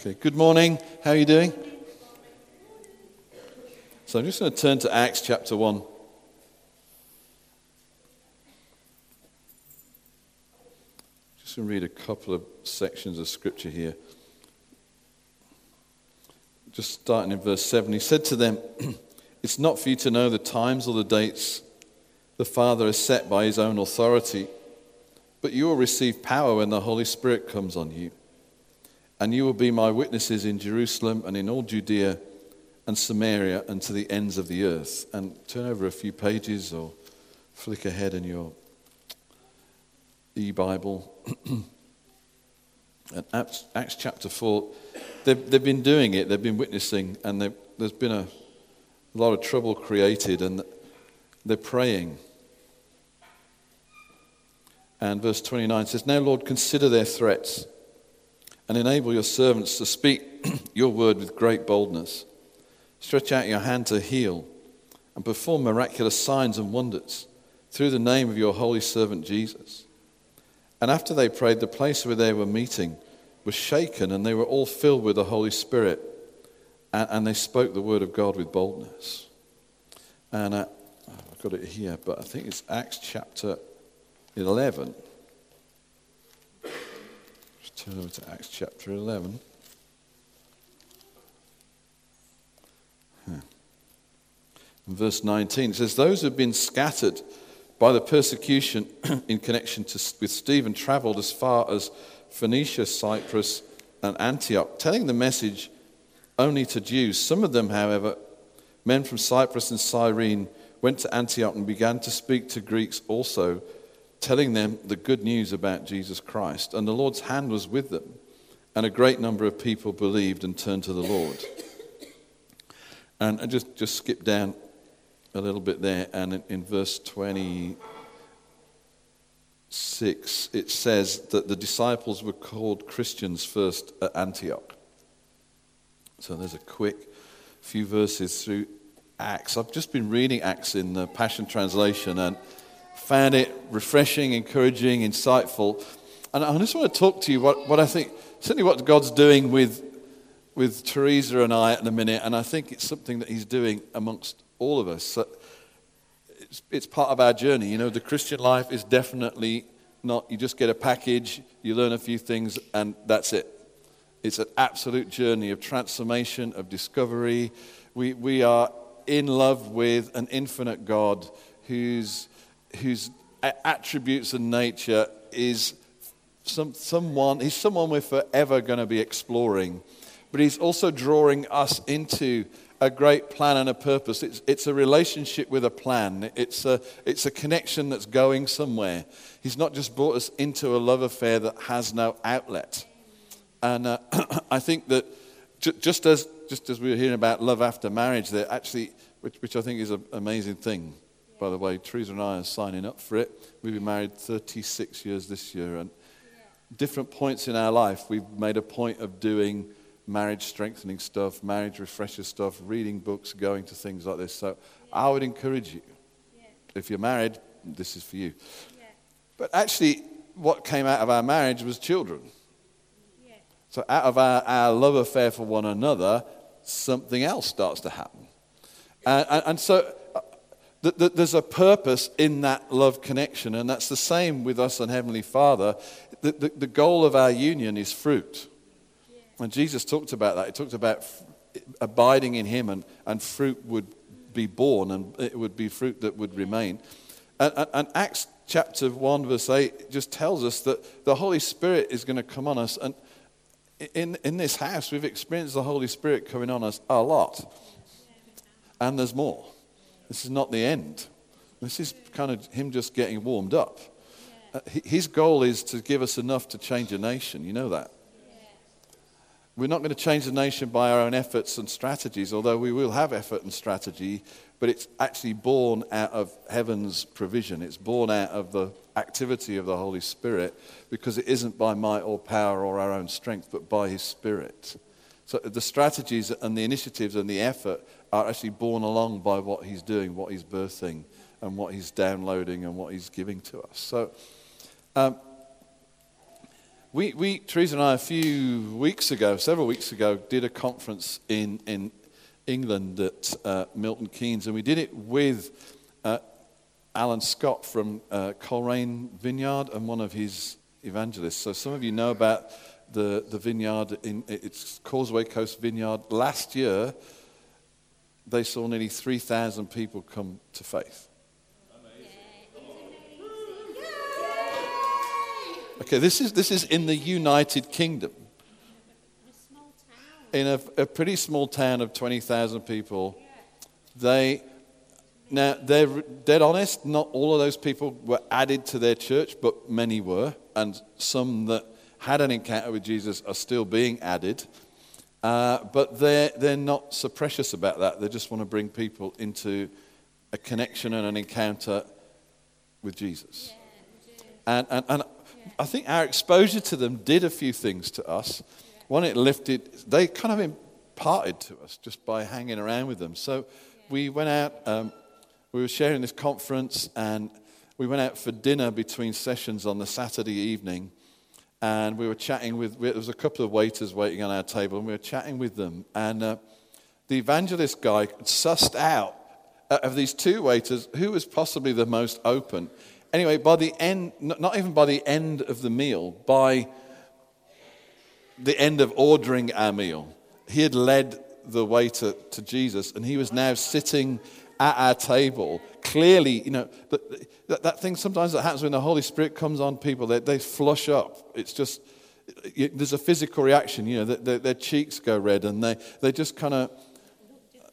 Okay, good morning. How are you doing? So I'm just going to turn to Acts chapter 1. Just going to read a couple of sections of scripture here. Just starting in verse 7. He said to them, It's not for you to know the times or the dates the Father has set by his own authority, but you will receive power when the Holy Spirit comes on you and you will be my witnesses in Jerusalem and in all Judea and Samaria and to the ends of the earth. And turn over a few pages or flick ahead in your e Bible. and Acts, Acts, chapter 4, they've, they've been doing it, they've been witnessing, and there's been a, a lot of trouble created, and they're praying. And verse 29 says, Now, Lord, consider their threats and enable your servants to speak your word with great boldness. Stretch out your hand to heal and perform miraculous signs and wonders through the name of your holy servant Jesus. And after they prayed, the place where they were meeting was shaken, and they were all filled with the Holy Spirit, and, and they spoke the word of God with boldness. And uh, I've got it here, but I think it's Acts chapter 11. Turn over to Acts chapter 11. In verse 19, it says, Those who have been scattered by the persecution in connection to, with Stephen traveled as far as Phoenicia, Cyprus, and Antioch, telling the message only to Jews. Some of them, however, men from Cyprus and Cyrene, went to Antioch and began to speak to Greeks also telling them the good news about Jesus Christ. And the Lord's hand was with them, and a great number of people believed and turned to the Lord. And I just, just skip down a little bit there, and in, in verse 26, it says that the disciples were called Christians first at Antioch. So there's a quick few verses through Acts. I've just been reading Acts in the Passion Translation, and found it refreshing, encouraging, insightful. And I just want to talk to you what, what I think, certainly what God's doing with, with Teresa and I at the minute, and I think it's something that He's doing amongst all of us. So it's, it's part of our journey. You know, the Christian life is definitely not, you just get a package, you learn a few things, and that's it. It's an absolute journey of transformation, of discovery. We, we are in love with an infinite God who's whose attributes and nature is some, someone, he's someone we're forever going to be exploring. But he's also drawing us into a great plan and a purpose. It's, it's a relationship with a plan, it's a, it's a connection that's going somewhere. He's not just brought us into a love affair that has no outlet. And uh, I think that just, as, just as we were hearing about love after marriage, there actually, which, which I think is an amazing thing by the way. Teresa and I are signing up for it. We've been married 36 years this year, and different points in our life, we've made a point of doing marriage strengthening stuff, marriage refresher stuff, reading books, going to things like this. So I would encourage you. If you're married, this is for you. But actually, what came out of our marriage was children. So out of our, our love affair for one another, something else starts to happen. And, and, and so that, there's a purpose in that love connection, and that's the same with us and Heavenly Father. The, the, the goal of our union is fruit. And Jesus talked about that. He talked about abiding in Him, and, and fruit would be born, and it would be fruit that would remain. And, and, and Acts chapter 1, verse 8 just tells us that the Holy Spirit is going to come on us. And in, in this house, we've experienced the Holy Spirit coming on us a lot. And there's more. This is not the end. This is kind of him just getting warmed up. Uh, his goal is to give us enough to change a nation. You know that. We're not going to change the nation by our own efforts and strategies, although we will have effort and strategy, but it's actually born out of heaven's provision. It's born out of the activity of the Holy Spirit because it isn't by might or power or our own strength, but by His Spirit. So the strategies and the initiatives and the effort are actually borne along by what he's doing, what he's birthing, and what he's downloading and what he's giving to us. So, um, we, we, Teresa and I, a few weeks ago, several weeks ago, did a conference in, in England at uh, Milton Keynes, and we did it with uh, Alan Scott from uh, Coleraine Vineyard and one of his evangelists. So some of you know about the, the vineyard, in, it's Causeway Coast Vineyard. Last year, they saw nearly 3,000 people come to faith. Okay, this is, this is in the United Kingdom. In a, a pretty small town of 20,000 people, they, now they're dead honest, not all of those people were added to their church, but many were, and some that had an encounter with Jesus are still being added. Uh, but they're, they're not so precious about that. They just want to bring people into a connection and an encounter with Jesus. And, and, and I think our exposure to them did a few things to us. One, it lifted, they kind of imparted to us just by hanging around with them. So we went out, um, we were sharing this conference, and we went out for dinner between sessions on the Saturday evening. And we were chatting with, there was a couple of waiters waiting on our table, and we were chatting with them. And uh, the evangelist guy sussed out uh, of these two waiters who was possibly the most open. Anyway, by the end, not even by the end of the meal, by the end of ordering our meal, he had led the waiter to Jesus and he was now sitting at our table. Clearly, you know, that, that thing sometimes that happens when the Holy Spirit comes on people, they, they flush up. It's just, there's a physical reaction, you know, their, their cheeks go red and they, they just kind of,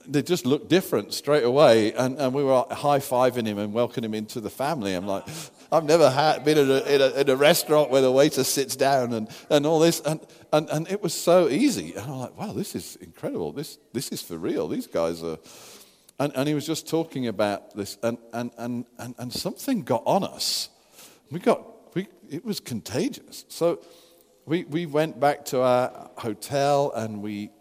they just look different straight away. And, and we were high fiving him and welcoming him into the family. I'm like, I've never had, been in a, in, a, in a, restaurant where the waiter sits down and, and all this. And, and, and it was so easy. And I'm like, wow, this is incredible. This, this is for real. These guys are. And, and he was just talking about this, and, and, and, and, and something got on us. We got, we, it was contagious. So we, we went back to our hotel and we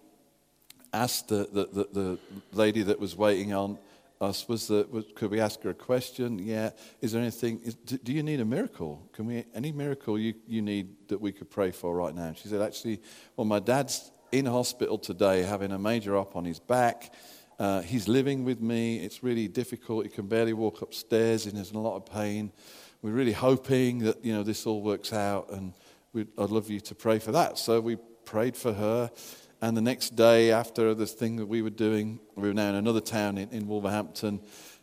asked the, the, the, the lady that was waiting on us was that could we ask her a question? Yeah. Is there anything? Is, do you need a miracle? Can we any miracle you, you need that we could pray for right now? She said, actually, well, my dad's in hospital today, having a major op on his back. Uh, he's living with me. It's really difficult. He can barely walk upstairs, and he's in a lot of pain. We're really hoping that you know this all works out, and I'd love you to pray for that. So we prayed for her. And the next day, after this thing that we were doing, we were now in another town in, in Wolverhampton.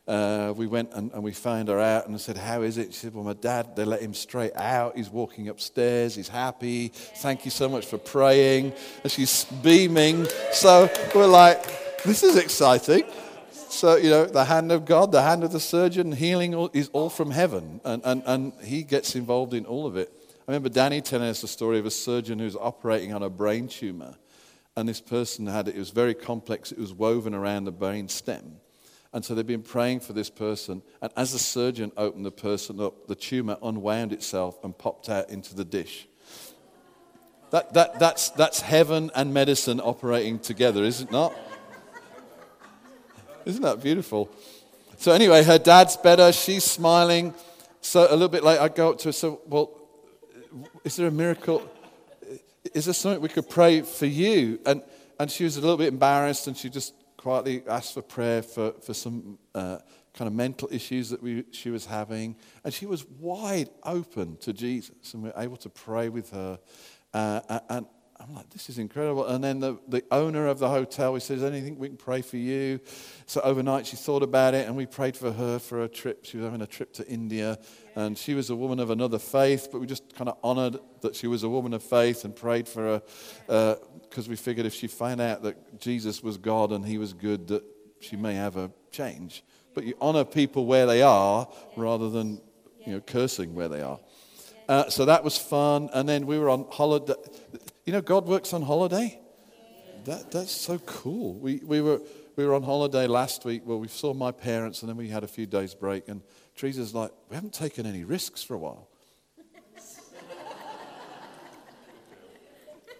Uh, we went and, and, we found her out and I said, How is it? She said, Well, my dad, they let him straight out. He's walking upstairs. He's happy. Thank you so much for praying. And she's beaming. So we're like, This is exciting. So, you know, the hand of God, the hand of the surgeon, healing is all from heaven. And, and, and he gets involved in all of it. I remember Danny telling us the story of a surgeon who's operating on a brain tumor. And this person had it, it was very complex, it was woven around the brain stem. And so they've been praying for this person. And as the surgeon opened the person up, the tumor unwound itself and popped out into the dish. That, that, that's, that's heaven and medicine operating together, is it not? Isn't that beautiful? So, anyway, her dad's better. She's smiling. So, a little bit later, I go up to her. So, well, is there a miracle? Is there something we could pray for you? And, and she was a little bit embarrassed and she just quietly asked for prayer for, for some uh, kind of mental issues that we, she was having. And she was wide open to Jesus and we were able to pray with her. Uh, and, I'm like, this is incredible. And then the, the owner of the hotel, he says, anything we can pray for you? So overnight she thought about it and we prayed for her for a trip. She was having a trip to India and she was a woman of another faith, but we just kind of honored that she was a woman of faith and prayed for her because uh, we figured if she found out that Jesus was God and he was good, that she may have a change. But you honor people where they are rather than you know, cursing where they are. Uh, so that was fun. And then we were on holiday. You know, God works on holiday. That, that's so cool. We, we, were, we were on holiday last week where we saw my parents and then we had a few days break. And Teresa's like, we haven't taken any risks for a while.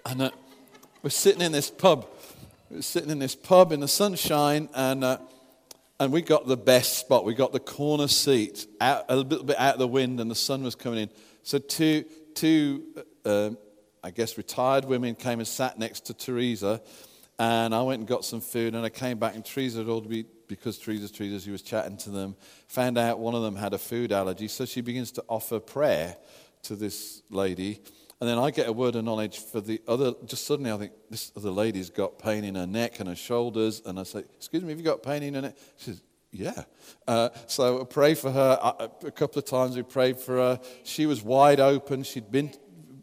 and uh, we're sitting in this pub. We're sitting in this pub in the sunshine and, uh, and we got the best spot. We got the corner seat out, a little bit out of the wind and the sun was coming in. So two, two um, I guess, retired women came and sat next to Teresa. And I went and got some food, and I came back, and Teresa had all be because Teresa's Teresa, she was chatting to them, found out one of them had a food allergy. So she begins to offer prayer to this lady. And then I get a word of knowledge for the other. Just suddenly, I think this other lady's got pain in her neck and her shoulders. And I say, Excuse me, have you got pain in her neck? She says, Yeah. Uh, so I pray for her. A couple of times we prayed for her. She was wide open. She'd been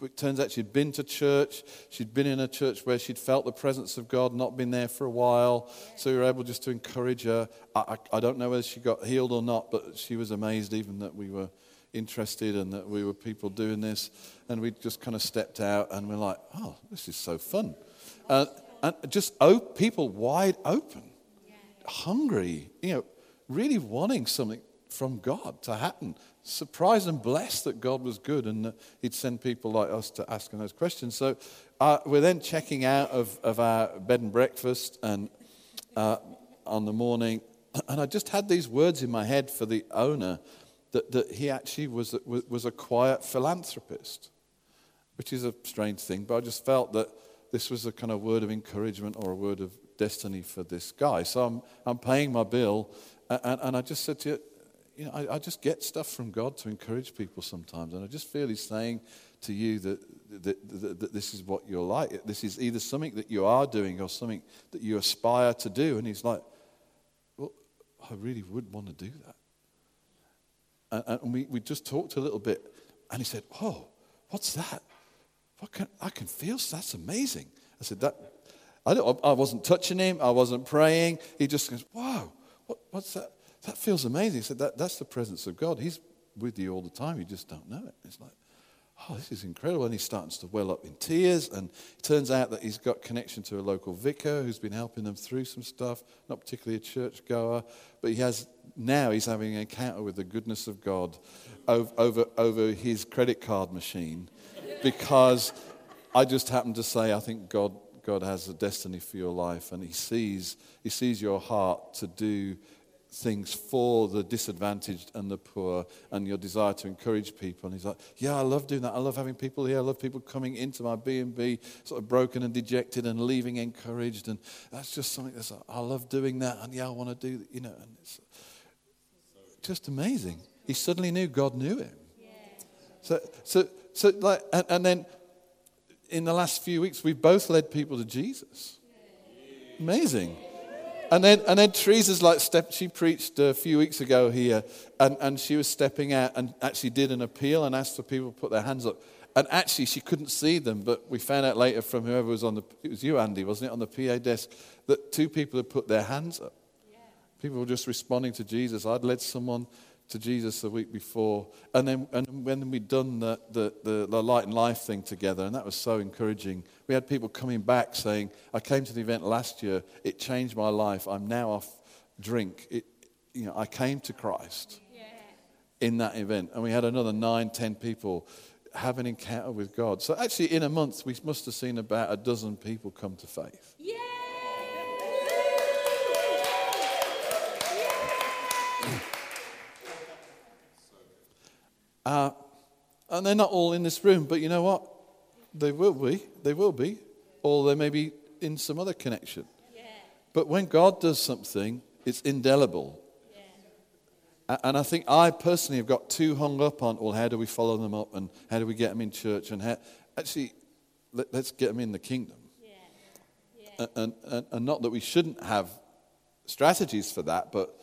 it turns out she'd been to church. She'd been in a church where she'd felt the presence of God, not been there for a while. So we were able just to encourage her. I, I, I don't know whether she got healed or not, but she was amazed even that we were interested and that we were people doing this. And we just kind of stepped out and we're like, oh, this is so fun. Uh, and just op- people wide open, hungry, you know, really wanting something from God to happen surprised and blessed that God was good and that He'd send people like us to ask Him those questions. So uh, we're then checking out of, of our bed and breakfast and uh, on the morning, and I just had these words in my head for the owner that, that he actually was, was a quiet philanthropist, which is a strange thing, but I just felt that this was a kind of word of encouragement or a word of destiny for this guy. So I'm, I'm paying my bill, and, and I just said to you, you know, I, I, just get stuff from God to encourage people sometimes. And I just feel He's saying to you that, that, that, that, this is what you're like. This is either something that you are doing or something that you aspire to do. And He's like, well, I really would want to do that. And, and we, we just talked a little bit. And He said, oh, what's that? What can, I can feel, that's amazing. I said, that, I, I wasn't touching him. I wasn't praying. He just goes, wow, what, what's that? That feels amazing. He said, that, That's the presence of God. He's with you all the time. You just don't know it. It's like, oh, this is incredible. And he starts to well up in tears. And it turns out that he's got connection to a local vicar who's been helping them through some stuff, not particularly a churchgoer, but he has now he's having an encounter with the goodness of God over, over, over his credit card machine because I just happened to say, I think God, God has a destiny for your life and he sees, he sees your heart to do things for the disadvantaged and the poor and your desire to encourage people. And he's like, yeah, I love doing that. I love having people here. I love people coming into my B&B sort of broken and dejected and leaving encouraged. And that's just something that's, like, I love doing that. And yeah, I want to do that, you know. And it's just amazing. He suddenly knew God knew him. So, so, so like, and, and then in the last few weeks, we've both led people to Jesus. Amazing. And then, and then Teresa's like, step, she preached a few weeks ago here, and, and she was stepping out and actually did an appeal and asked for people to put their hands up. And actually, she couldn't see them, but we found out later from whoever was on the, it was you, Andy, wasn't it, on the PA desk, that two people had put their hands up. Yeah. People were just responding to Jesus. I'd led someone to Jesus the week before. And then and when we'd done the, the, the, the, Light and Life thing together, and that was so encouraging, we had people coming back saying, I came to the event last year, it changed my life, I'm now off drink. It, you know, I came to Christ yeah. in that event. And we had another nine, ten people have an encounter with God. So actually, in a month, we must have seen about a dozen people come to faith. Yeah. Uh, and they're not all in this room, but you know what? They will be. They will be. Or they may be in some other connection. Yeah. But when God does something, it's indelible. Yeah. And I think I personally have got too hung up on, well, how do we follow them up and how do we get them in church? And how, actually, let, us get them in the kingdom. Yeah. And, and, and not that we shouldn't have strategies for that, but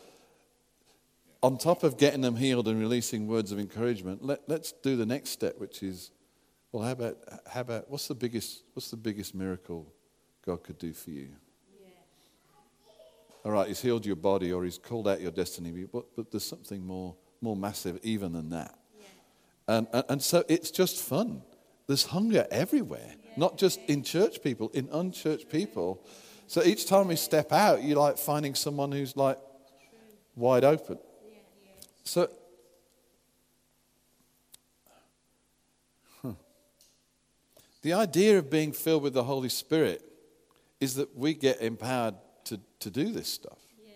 on top of getting them healed and releasing words of encouragement, let, let's do the next step, which is, well, how about, how about what's, the biggest, what's the biggest miracle God could do for you? Yeah. All right, He's healed your body or He's called out your destiny, but, but there's something more, more massive even than that. Yeah. And, and, and, so it's just fun. There's hunger everywhere, yeah. not just in church people, in unchurched people. So each time we step out, you're like finding someone who's like wide open. So, huh. the idea of being filled with the Holy Spirit is that we get empowered to, to do this stuff. Yeah.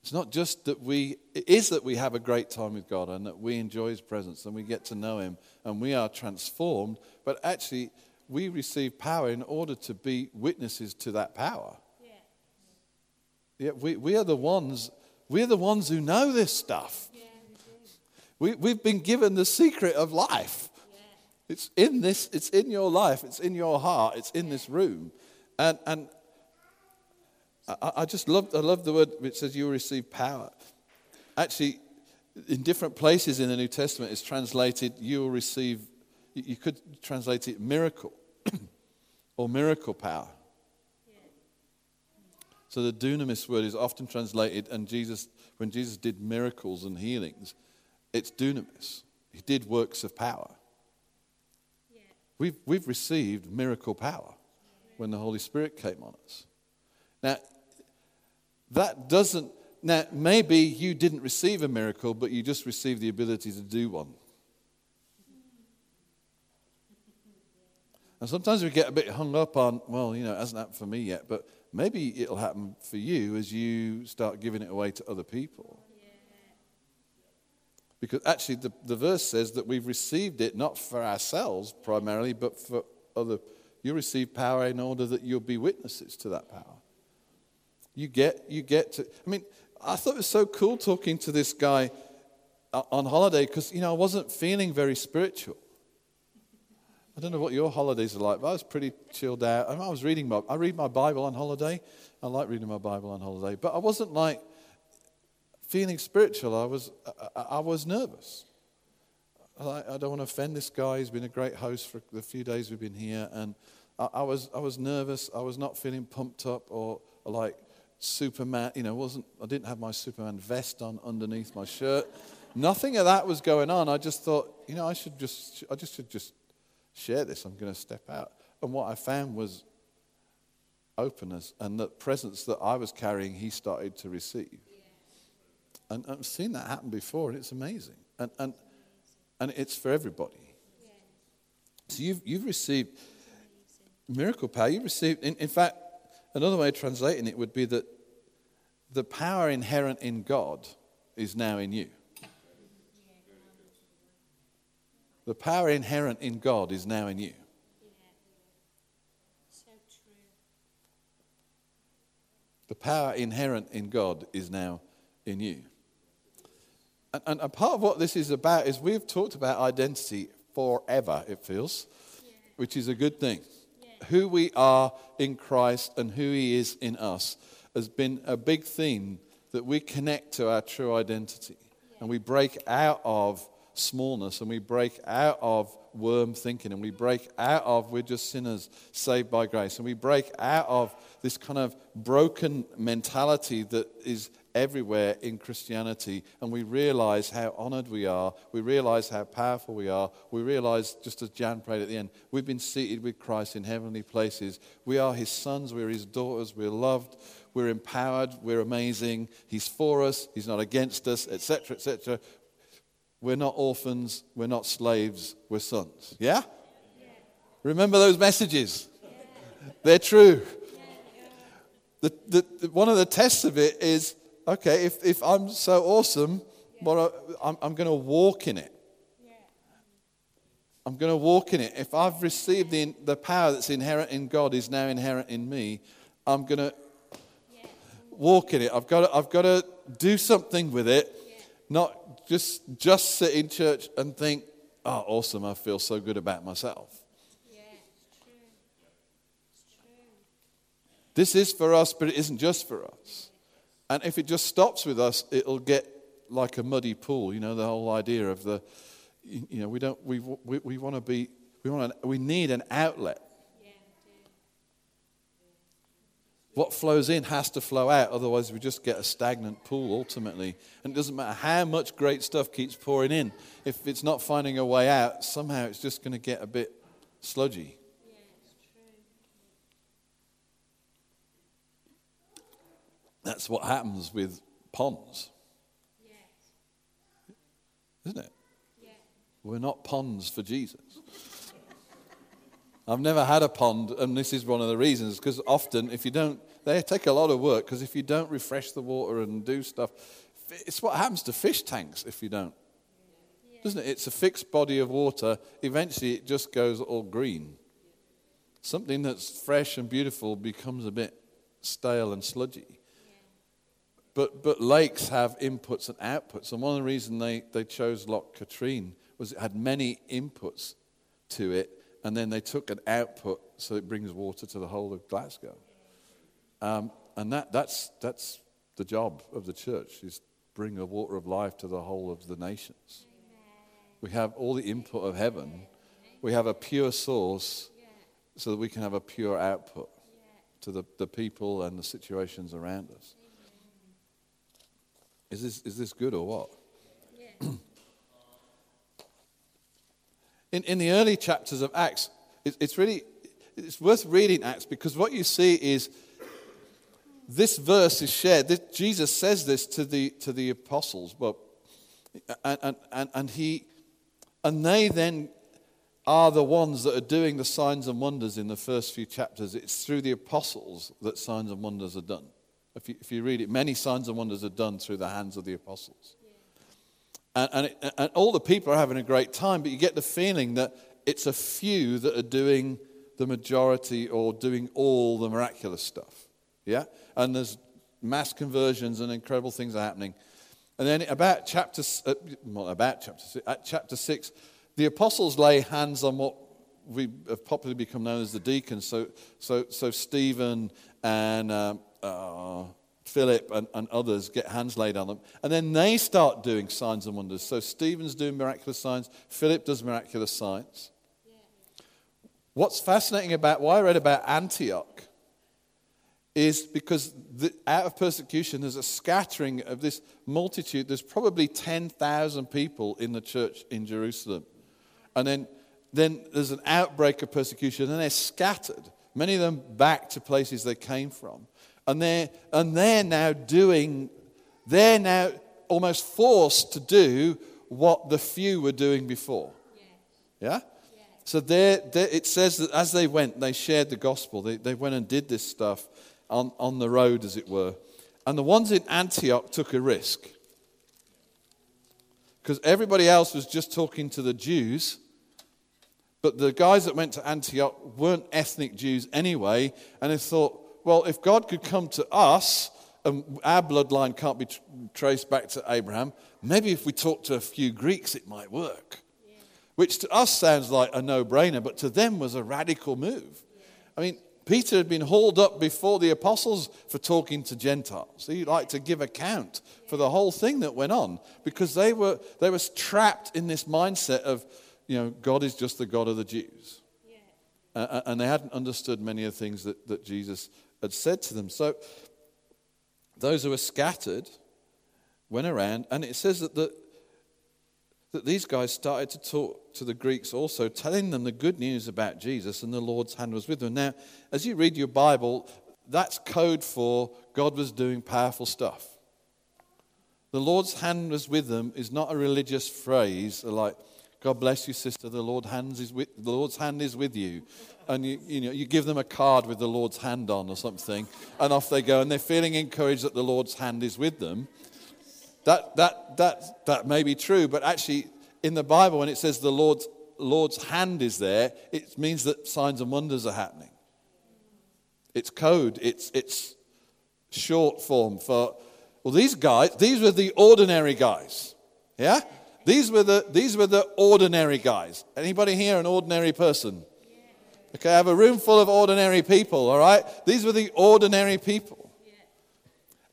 It's not just that we, it is that we have a great time with God and that we enjoy His presence and we get to know Him and we are transformed, but actually we receive power in order to be witnesses to that power. Yeah, yeah we, we are the ones, we're the ones who know this stuff. We, we've been given the secret of life. It's in this, it's in your life, it's in your heart, it's in this room. And, and I, I just love, I love the word which says you will receive power. Actually, in different places in the New Testament, it's translated you will receive, you could translate it miracle or miracle power. So the dunamis word is often translated, and Jesus, when Jesus did miracles and healings, it's dunamis. He did works of power. Yeah. We've, we've received miracle power when the Holy Spirit came on us. Now, that doesn't, now maybe you didn't receive a miracle, but you just received the ability to do one. And sometimes we get a bit hung up on, well, you know, it hasn't happened for me yet, but maybe it'll happen for you as you start giving it away to other people. Because actually, the, the verse says that we've received it not for ourselves primarily, but for other. You receive power in order that you'll be witnesses to that power. You get, you get to. I mean, I thought it was so cool talking to this guy on holiday because, you know, I wasn't feeling very spiritual. I don't know what your holidays are like, but I was pretty chilled out. I was reading my, I read my Bible on holiday. I like reading my Bible on holiday, but I wasn't like feeling spiritual. I was, I, I was nervous. I, I, don't want to offend this guy. He's been a great host for the few days we've been here, and I, I was, I was nervous. I was not feeling pumped up or, or like Superman. You know, wasn't I didn't have my Superman vest on underneath my shirt. Nothing of that was going on. I just thought, you know, I should just, I just should just share this. I'm going to step out. And what I found was openness and the presence that I was carrying, he started to receive. And I've seen that happen before, and it's amazing. And, and, and it's for everybody. So you've, you've received miracle power. You've received, in, in fact, another way of translating it would be that the power inherent in God is now in you. The power inherent in God is now in you. The power inherent in God is now in you. And, and, part of what this is about is we've talked about identity forever, it feels, yeah. which is a good thing. Yeah. Who we are in Christ and who He is in us has been a big theme that we connect to our true identity. Yeah. And we break out of smallness and we break out of worm thinking and we break out of we're just sinners saved by grace and we break out of this kind of broken mentality that is everywhere in Christianity and we realize how honored we are. We realize how powerful we are. We realize, just as Jan prayed at the end, we've been seated with Christ in heavenly places. We are his sons, we're his daughters, we're loved, we're empowered, we're amazing. He's for us, he's not against us, etc., etc. We're not orphans, we're not slaves, we're sons. Yeah? yeah. Remember those messages? Yeah. They're true. Yeah, the, the, one of the tests of it is okay, if, if I'm so awesome, well, I'm, I'm going to walk in it. I'm going to walk in it. If I've received the, the power that's inherent in God is now inherent in me, I'm going to walk in it. I've got to, I've got to do something with it, not just, just sit in church and think, oh, awesome, I feel so good about myself. This is for us, but it isn't just for us. And if it just stops with us, it'll get like a muddy pool. You know, the whole idea of the, you know, we don't, we, we, we want to be, we, want to, we need an outlet. What flows in has to flow out, otherwise, we just get a stagnant pool ultimately. And it doesn't matter how much great stuff keeps pouring in, if it's not finding a way out, somehow it's just going to get a bit sludgy. That's what happens with ponds. Isn't it? We're not ponds for Jesus. I've never had a pond, and this is one of the reasons, because often if you don't, they take a lot of work, because if you don't refresh the water and do stuff, it's what happens to fish tanks if you don't. Doesn't it? It's a fixed body of water. Eventually, it just goes all green. Something that's fresh and beautiful becomes a bit stale and sludgy. But, but lakes have inputs and outputs. And one of the reasons they, they chose Loch Katrine was it had many inputs to it, and then they took an output so it brings water to the whole of Glasgow. Um, and that, that's, that's the job of the church, is bring the water of life to the whole of the nations. We have all the input of heaven. We have a pure source so that we can have a pure output to the, the people and the situations around us. Is this, is this good or what? Yeah. in, in the early chapters of Acts, it, it's really it's worth reading Acts because what you see is this verse is shared. This, Jesus says this to the, to the apostles, well, and, and, and, he, and they then are the ones that are doing the signs and wonders in the first few chapters. It's through the apostles that signs and wonders are done. If you, if you read it, many signs and wonders are done through the hands of the apostles. And, and, it, and all the people are having a great time, but you get the feeling that it's a few that are doing the majority or doing all the miraculous stuff. Yeah? And there's mass conversions and incredible things are happening. And then about chapter, uh, well, about chapter six, at chapter six, the apostles lay hands on what we have popularly become known as the deacons. So, so, so Stephen and um, uh, Philip and, and others get hands laid on them. And then they start doing signs and wonders. So Stephen's doing miraculous signs, Philip does miraculous signs. What's fascinating about why I read about Antioch is because the, out of persecution, there's a scattering of this multitude. There's probably 10,000 people in the church in Jerusalem. And then, then there's an outbreak of persecution, and they're scattered, many of them back to places they came from. And they're, and they're now doing, they're now almost forced to do what the few were doing before. Yeah? So there, it says that as they went, they shared the gospel. They, they went and did this stuff on, on the road, as it were. And the ones in Antioch took a risk. Because everybody else was just talking to the Jews. But the guys that went to Antioch weren't ethnic Jews anyway. And they thought, well, if God could come to us, and our bloodline can't be tr- traced back to Abraham, maybe if we talk to a few Greeks, it might work. Yeah. Which to us sounds like a no brainer, but to them was a radical move. Yeah. I mean, Peter had been hauled up before the apostles for talking to Gentiles. He liked to give account for the whole thing that went on because they were, they were trapped in this mindset of, you know, God is just the God of the Jews. Yeah. Uh, and they hadn't understood many of the things that, that Jesus had said to them. So those who were scattered went around, and it says that, the, that these guys started to talk to the Greeks also, telling them the good news about Jesus, and the Lord's hand was with them. Now, as you read your Bible, that's code for God was doing powerful stuff. The Lord's hand was with them is not a religious phrase like, God bless you, sister. The, Lord hands is with, the Lord's hand is with you. And you, you, know, you give them a card with the Lord's hand on or something, and off they go, and they're feeling encouraged that the Lord's hand is with them. That, that, that, that may be true, but actually, in the Bible, when it says the Lord's, Lord's hand is there, it means that signs and wonders are happening. It's code, it's, it's short form for, well, these guys, these were the ordinary guys. Yeah? These were the, these were the ordinary guys. Anybody here an ordinary person? Okay, I have a room full of ordinary people, all right? These were the ordinary people.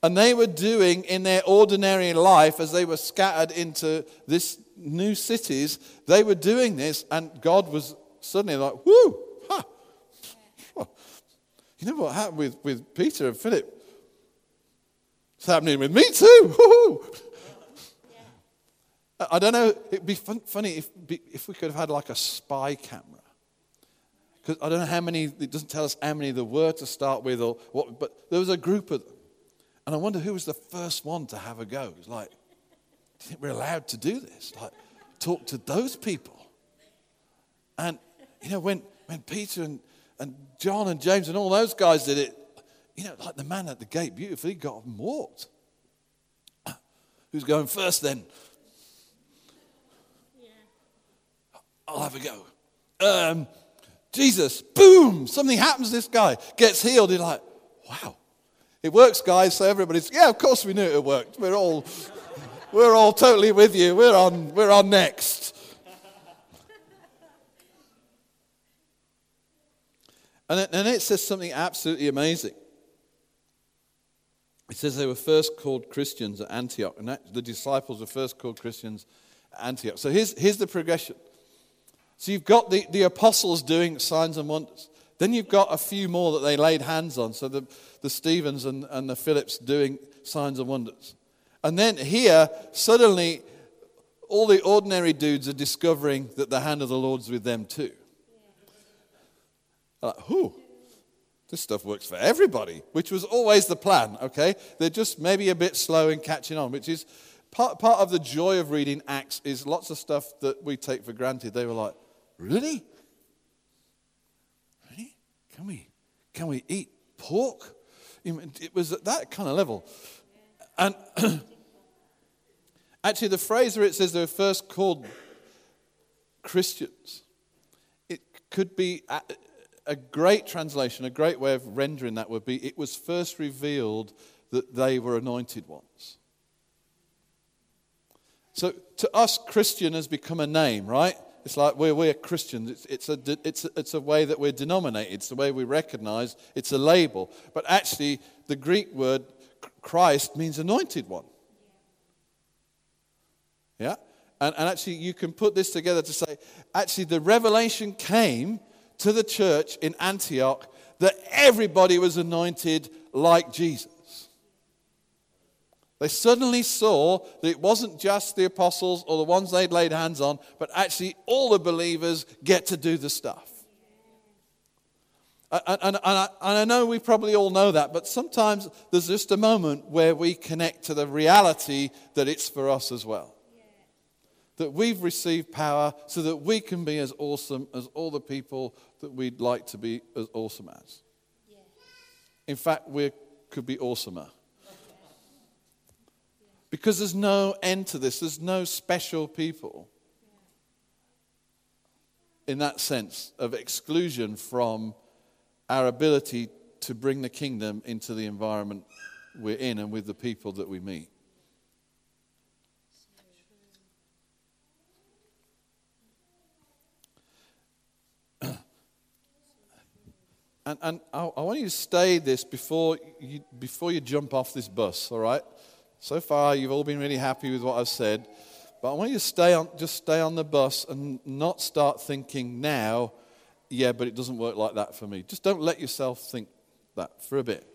And they were doing in their ordinary life, as they were scattered into this new cities, they were doing this, and God was suddenly like, whoo, ha. You know what happened with, with Peter and Philip? It's happening with me too. Woo-hoo. I don't know, it'd be fun, funny if, if we could have had like a spy camera. Because I don't know how many, it doesn't tell us how many there were to start with, or what, but there was a group of them. And I wonder who was the first one to have a go. It's like, do you think we're allowed to do this? Like, talk to those people. And, you know, when, when Peter and, and John and James and all those guys did it, you know, like the man at the gate beautifully got up and walked. Who's going first then? Yeah. I'll have a go. Um, Jesus, boom, something happens this guy gets healed. You're like, wow, it works, guys. So everybody's, yeah, of course we knew it worked. We're all, we're all totally with you. We're on, we're on next. And it, and it says something absolutely amazing. It says they were first called Christians at Antioch, and that, the disciples were first called Christians at Antioch. So here's, here's the progression. So you've got the, the apostles doing signs and wonders. Then you've got a few more that they laid hands on. So the, the Stephens and, and the Phillips doing signs and wonders. And then here, suddenly, all the ordinary dudes are discovering that the hand of the Lord's with them too. Like, whoo, this stuff works for everybody, which was always the plan, okay? They're just maybe a bit slow in catching on, which is part, part of the joy of reading Acts is lots of stuff that we take for granted. They were like, really? Can we, can we eat pork? It was at that kind of level. And actually, the phrase where it says they were first called Christians, it could be a great translation, a great way of rendering that would be it was first revealed that they were anointed ones. So to us, Christian has become a name, right? It's like we're, we're Christians. It's, it's, a, it's, a, it's a way that we're denominated. It's the way we recognize. It's a label. But actually, the Greek word Christ means anointed one. Yeah? And, and actually, you can put this together to say, actually, the revelation came to the church in Antioch that everybody was anointed like Jesus. They suddenly saw that it wasn't just the apostles or the ones they'd laid hands on, but actually all the believers get to do the stuff. And, and, and, I, and, I, know we probably all know that, but sometimes there's just a moment where we connect to the reality that it's for us as well that we've received power so that we can be as awesome as all the people that we'd like to be as awesome as. Yeah. In fact, we could be awesomer. Because there's no end to this, there's no special people in that sense of exclusion from our ability to bring the kingdom into the environment we're in and with the people that we meet. And, and I, I want you to stay this before you, before you jump off this bus, all right? So far, you've all been really happy with what I've said. But I want you to stay on, just stay on the bus and not start thinking now, yeah, but it doesn't work like that for me. Just don't let yourself think that for a bit.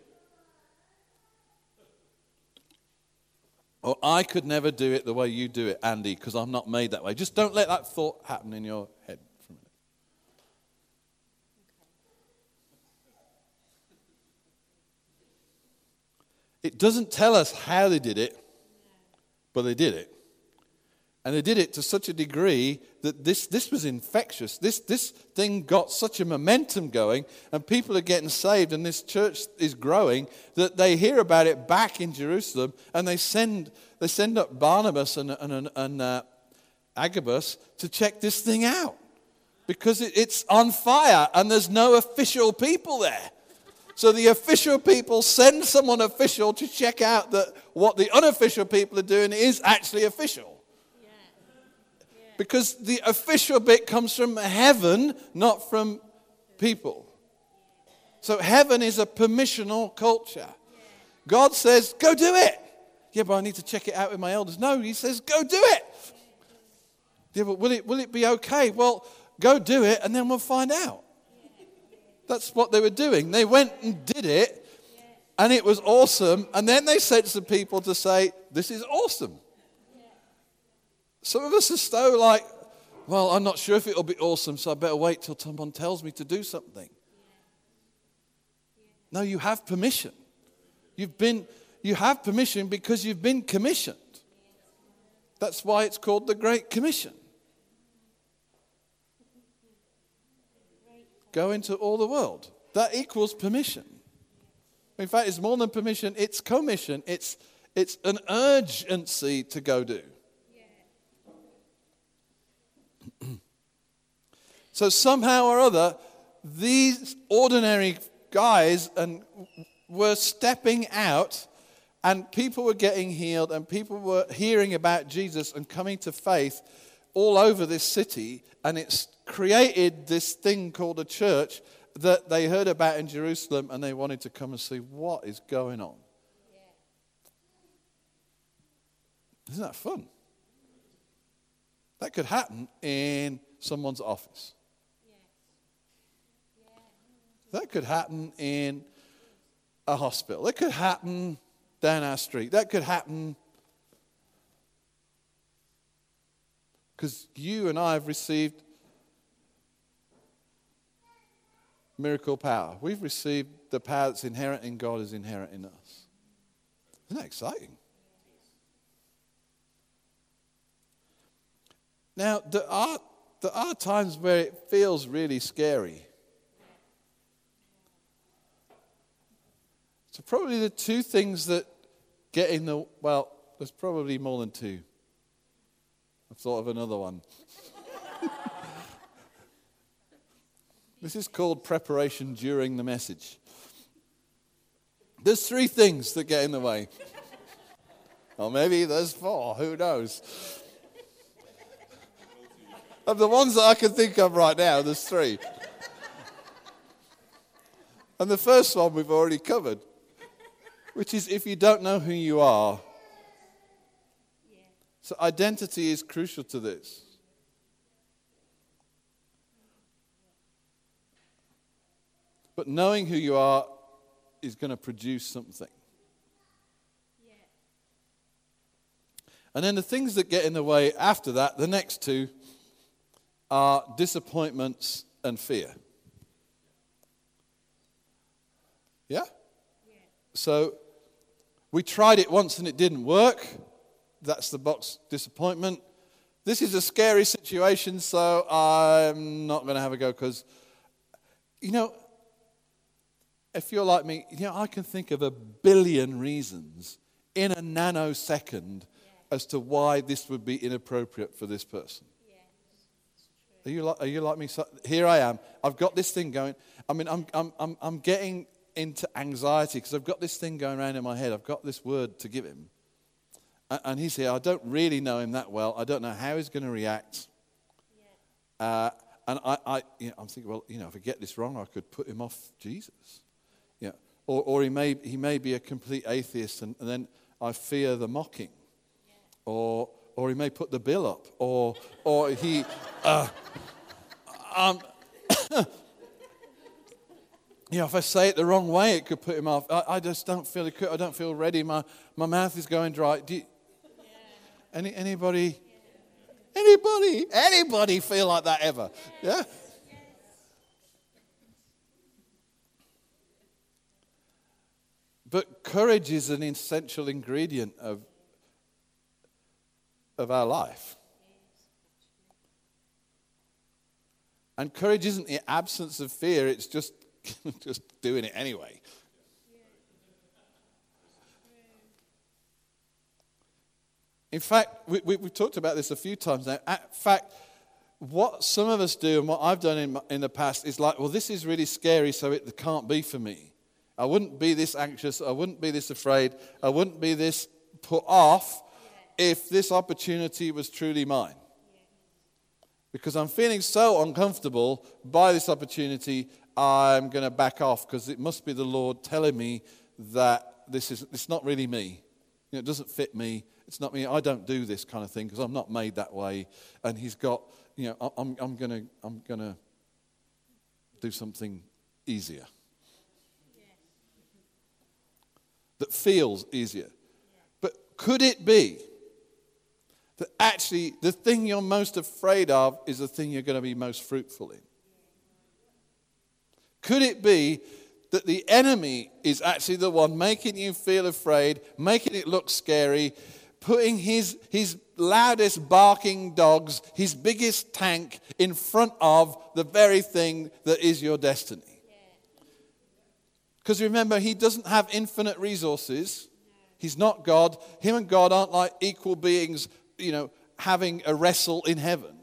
Or I could never do it the way you do it, Andy, because I'm not made that way. Just don't let that thought happen in your head. It doesn't tell us how they did it, but they did it. And they did it to such a degree that this, this was infectious. This, this thing got such a momentum going, and people are getting saved, and this church is growing that they hear about it back in Jerusalem, and they send, they send up Barnabas and, and, and uh, Agabus to check this thing out because it, it's on fire, and there's no official people there. So the official people send someone official to check out that what the unofficial people are doing is actually official. Because the official bit comes from heaven, not from people. So heaven is a permissional culture. God says, go do it. Yeah, but I need to check it out with my elders. No, he says, go do it. Yeah, but will it, will it be okay? Well, go do it and then we'll find out. That's what they were doing. They went and did it, and it was awesome. And then they sent some people to say, This is awesome. Some of us are so like, Well, I'm not sure if it'll be awesome, so I better wait till someone tells me to do something. No, you have permission. You've been, you have permission because you've been commissioned. That's why it's called the Great Commission. Go into all the world. That equals permission. In fact, it's more than permission, it's commission. It's, it's an urgency to go do. so somehow or other, these ordinary guys and were stepping out and people were getting healed and people were hearing about Jesus and coming to faith all over this city and it's created this thing called a church that they heard about in Jerusalem and they wanted to come and see what is going on. Isn't that fun? That could happen in someone's office. That could happen in a hospital. That could happen down our street. That could happen because you and I have received miracle power. We've received the power that's inherent in God is inherent in us. Isn't that exciting? Now, there are, there are times where it feels really scary. So, probably the two things that get in the, well, there's probably more than two. I've thought of another one. This is called preparation during the message. There's three things that get in the way. or maybe there's four, who knows? Of the ones that I can think of right now, there's three. And the first one we've already covered, which is if you don't know who you are. So identity is crucial to this. But knowing who you are is going to produce something. Yeah. And then the things that get in the way after that, the next two, are disappointments and fear. Yeah? yeah? So we tried it once and it didn't work. That's the box disappointment. This is a scary situation, so I'm not going to have a go because, you know, if you're like me, you know, I can think of a billion reasons in a nanosecond as to why this would be inappropriate for this person. Are you, like, are you like me? So, here I am. I've got this thing going. I mean, I'm, I'm, I'm, I'm getting into anxiety because I've got this thing going around in my head. I've got this word to give him. And, and he's here. I don't really know him that well. I don't know how he's going to react. Uh, and I, I, you know, I'm thinking, well, you know, if I get this wrong, I could put him off Jesus. Or, or he, may, he may be a complete atheist, and, and then I fear the mocking. Or, or he may put the bill up. Or, or he. Uh, um, you know, if I say it the wrong way, it could put him off. I, I just don't feel I don't feel ready. My, my mouth is going dry. You, any, anybody, anybody, anybody feel like that ever? Yeah? But courage is an essential ingredient of, of our life. And courage isn't the absence of fear, it's just, just doing it anyway. In fact, we, we, have talked about this a few times now. In fact, what some of us do and what I've done in, in the past is like, well, this is really scary, so it can't be for me. I wouldn't be this anxious. I wouldn't be this afraid. I wouldn't be this put off if this opportunity was truly mine. Because I'm feeling so uncomfortable by this opportunity, I'm going to back off because it must be the Lord telling me that this is it's not really me. You know, it doesn't fit me. It's not me. I don't do this kind of thing because I'm not made that way. And He's got, you know, I'm, I'm going to I'm going to do something easier. That feels easier. But could it be that actually the thing you're most afraid of is the thing you're going to be most fruitful in? Could it be that the enemy is actually the one making you feel afraid, making it look scary, putting his, his loudest barking dogs, his biggest tank in front of the very thing that is your destiny. Because remember, he doesn't have infinite resources. He's not God. Him and God aren't like equal beings, you know, having a wrestle in heaven.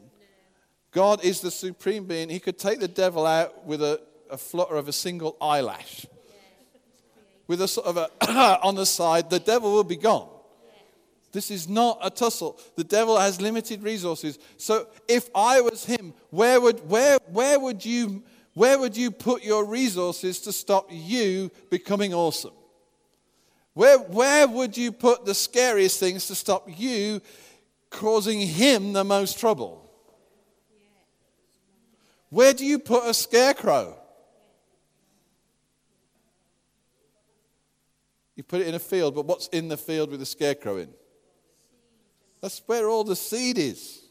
God is the supreme being. He could take the devil out with a, a flutter of a single eyelash. With a sort of a on the side, the devil will be gone. This is not a tussle. The devil has limited resources. So if I was him, where would, where, where would, you, where would you put your resources to stop you becoming awesome? Where, where would you put the scariest things to stop you causing him the most trouble? Where do you put a scarecrow? You put it in a field, but what's in the field with the scarecrow in? That's where all the seed is.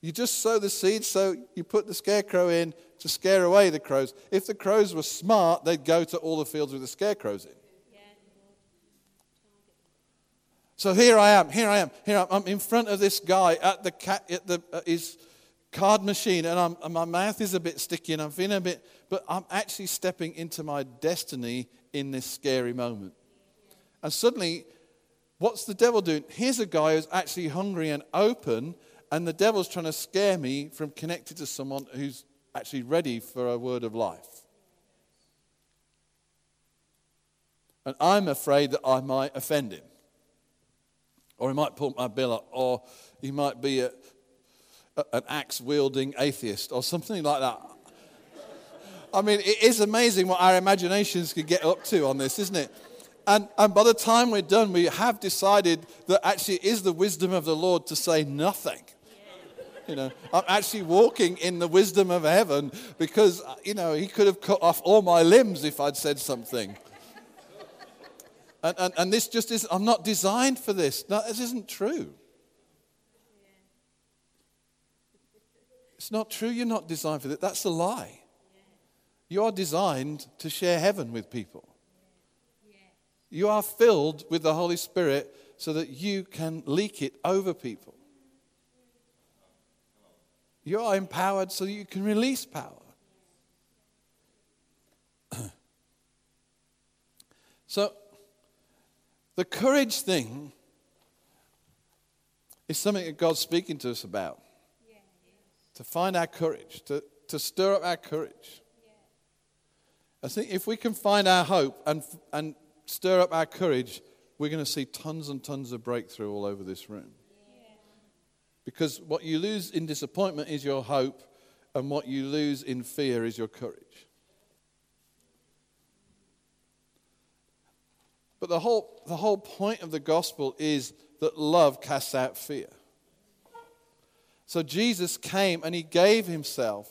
You just sow the seed, so you put the scarecrow in to scare away the crows. If the crows were smart, they'd go to all the fields with the scarecrows in. So here I am, here I am, here I am. I'm in front of this guy at the, at the his card machine, and, I'm, and my mouth is a bit sticky, and I'm feeling a bit, but I'm actually stepping into my destiny in this scary moment. And suddenly, What's the devil doing? Here's a guy who's actually hungry and open, and the devil's trying to scare me from connecting to someone who's actually ready for a word of life. And I'm afraid that I might offend him. Or he might pull my bill up, or he might be a, a, an axe wielding atheist, or something like that. I mean, it is amazing what our imaginations can get up to on this, isn't it? And, and by the time we're done, we have decided that actually it is the wisdom of the Lord to say nothing. You know, I'm actually walking in the wisdom of heaven because, you know, he could have cut off all my limbs if I'd said something. And, and, and this just is, I'm not designed for this. No, this isn't true. It's not true you're not designed for this. That's a lie. You are designed to share heaven with people. You are filled with the Holy Spirit so that you can leak it over people. You are empowered so that you can release power. so, the courage thing is something that God's speaking to us about. Yeah, to find our courage, to, to stir up our courage. Yeah. I think if we can find our hope and, and stir up our courage, we're going to see tons and tons of breakthrough all over this room. Because what you lose in disappointment is your hope, and what you lose in fear is your courage. But the whole, the whole point of the gospel is that love casts out fear. So Jesus came and he gave himself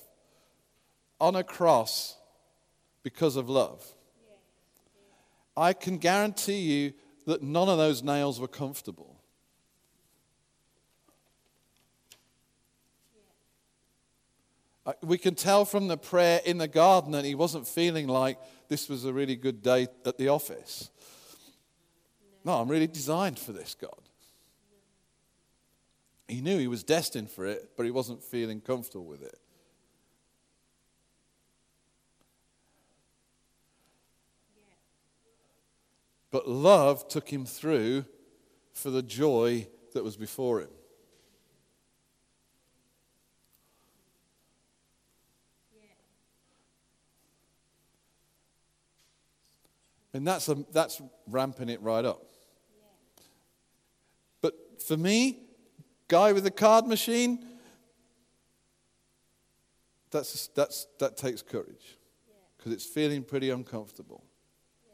on a cross because of love. I can guarantee you that none of those nails were comfortable. Uh, we can tell from the prayer in the garden that he wasn't feeling like this was a really good day at the office. No, I'm really designed for this, God. He knew he was destined for it, but he wasn't feeling comfortable with it. But love took him through for the joy that was before him. And that's, a, that's ramping it right up. But for me, guy with the card machine, that's, that's, that takes courage because it's feeling pretty uncomfortable.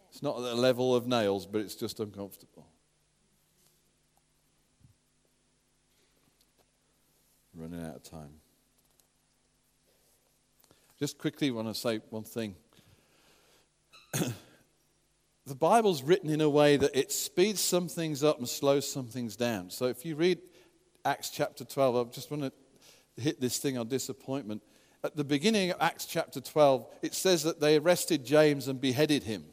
It's not at the level of nails, but it's just uncomfortable. Running out of time. Just quickly want to say one thing. the Bible's written in a way that it speeds some things up and slows some things down. So if you read Acts chapter 12, I just want to hit this thing on disappointment. At the beginning of Acts chapter 12, it says that they arrested James and beheaded him.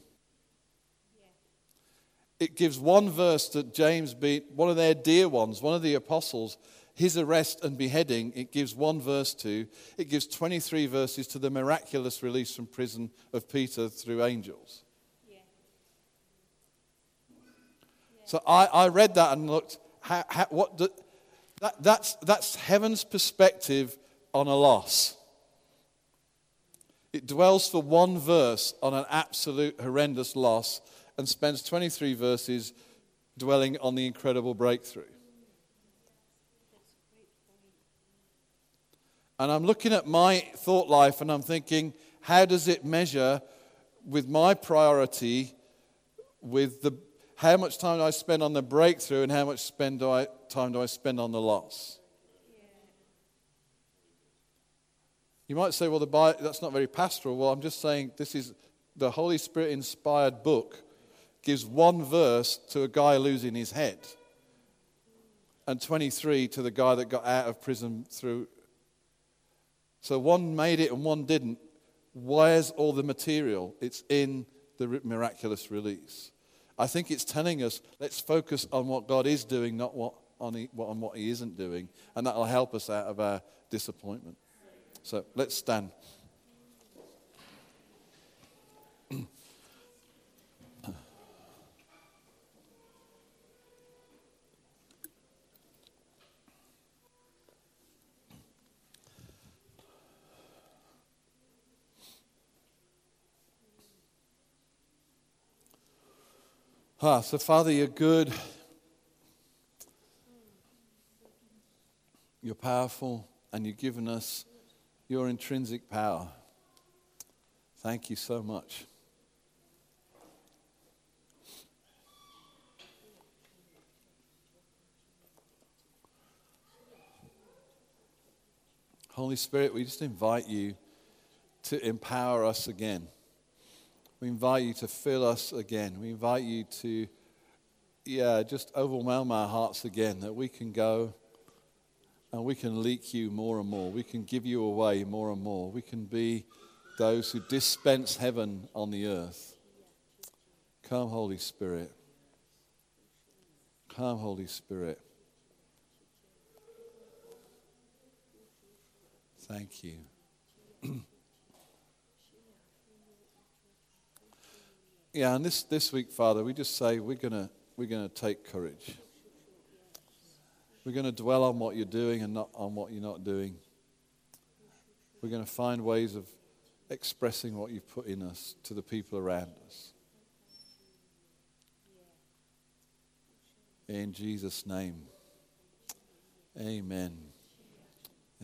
it gives one verse that James beat, one of their dear ones, one of the apostles, his arrest and beheading, it gives one verse to. It gives 23 verses to the miraculous release from prison of Peter through angels. Yeah. So I, I read that and looked, how, how, what the, that, that's, that's heaven's perspective on a loss. It dwells for one verse on an absolute horrendous loss and spends 23 verses dwelling on the incredible breakthrough. And I'm looking at my thought life and I'm thinking, how does it measure with my priority, with the, how much time do I spend on the breakthrough and how much spend do I, time do I spend on the loss? You might say, well, the Bible, that's not very pastoral. Well, I'm just saying this is the Holy Spirit inspired book gives one verse to a guy losing his head and 23 to the guy that got out of prison through. So one made it and one didn't. Where's all the material? It's in the miraculous release. I think it's telling us let's focus on what God is doing, not what on, he, on what He isn't doing, and that'll help us out of our disappointment. So let's stand. Ah, so, Father, you're good. You're powerful, and you've given us your intrinsic power. Thank you so much. Holy Spirit, we just invite you to empower us again. We invite you to fill us again. We invite you to, yeah, just overwhelm our hearts again that we can go and we can leak you more and more. We can give you away more and more. We can be those who dispense heaven on the earth. Come, Holy Spirit. Come, Holy Spirit. Thank you. Yeah, and this, this week, Father, we just say we're going we're gonna take courage. We're going to dwell on what you're doing and not on what you're not doing. We're going to find ways of expressing what you've put in us to the people around us. In Jesus' name, amen.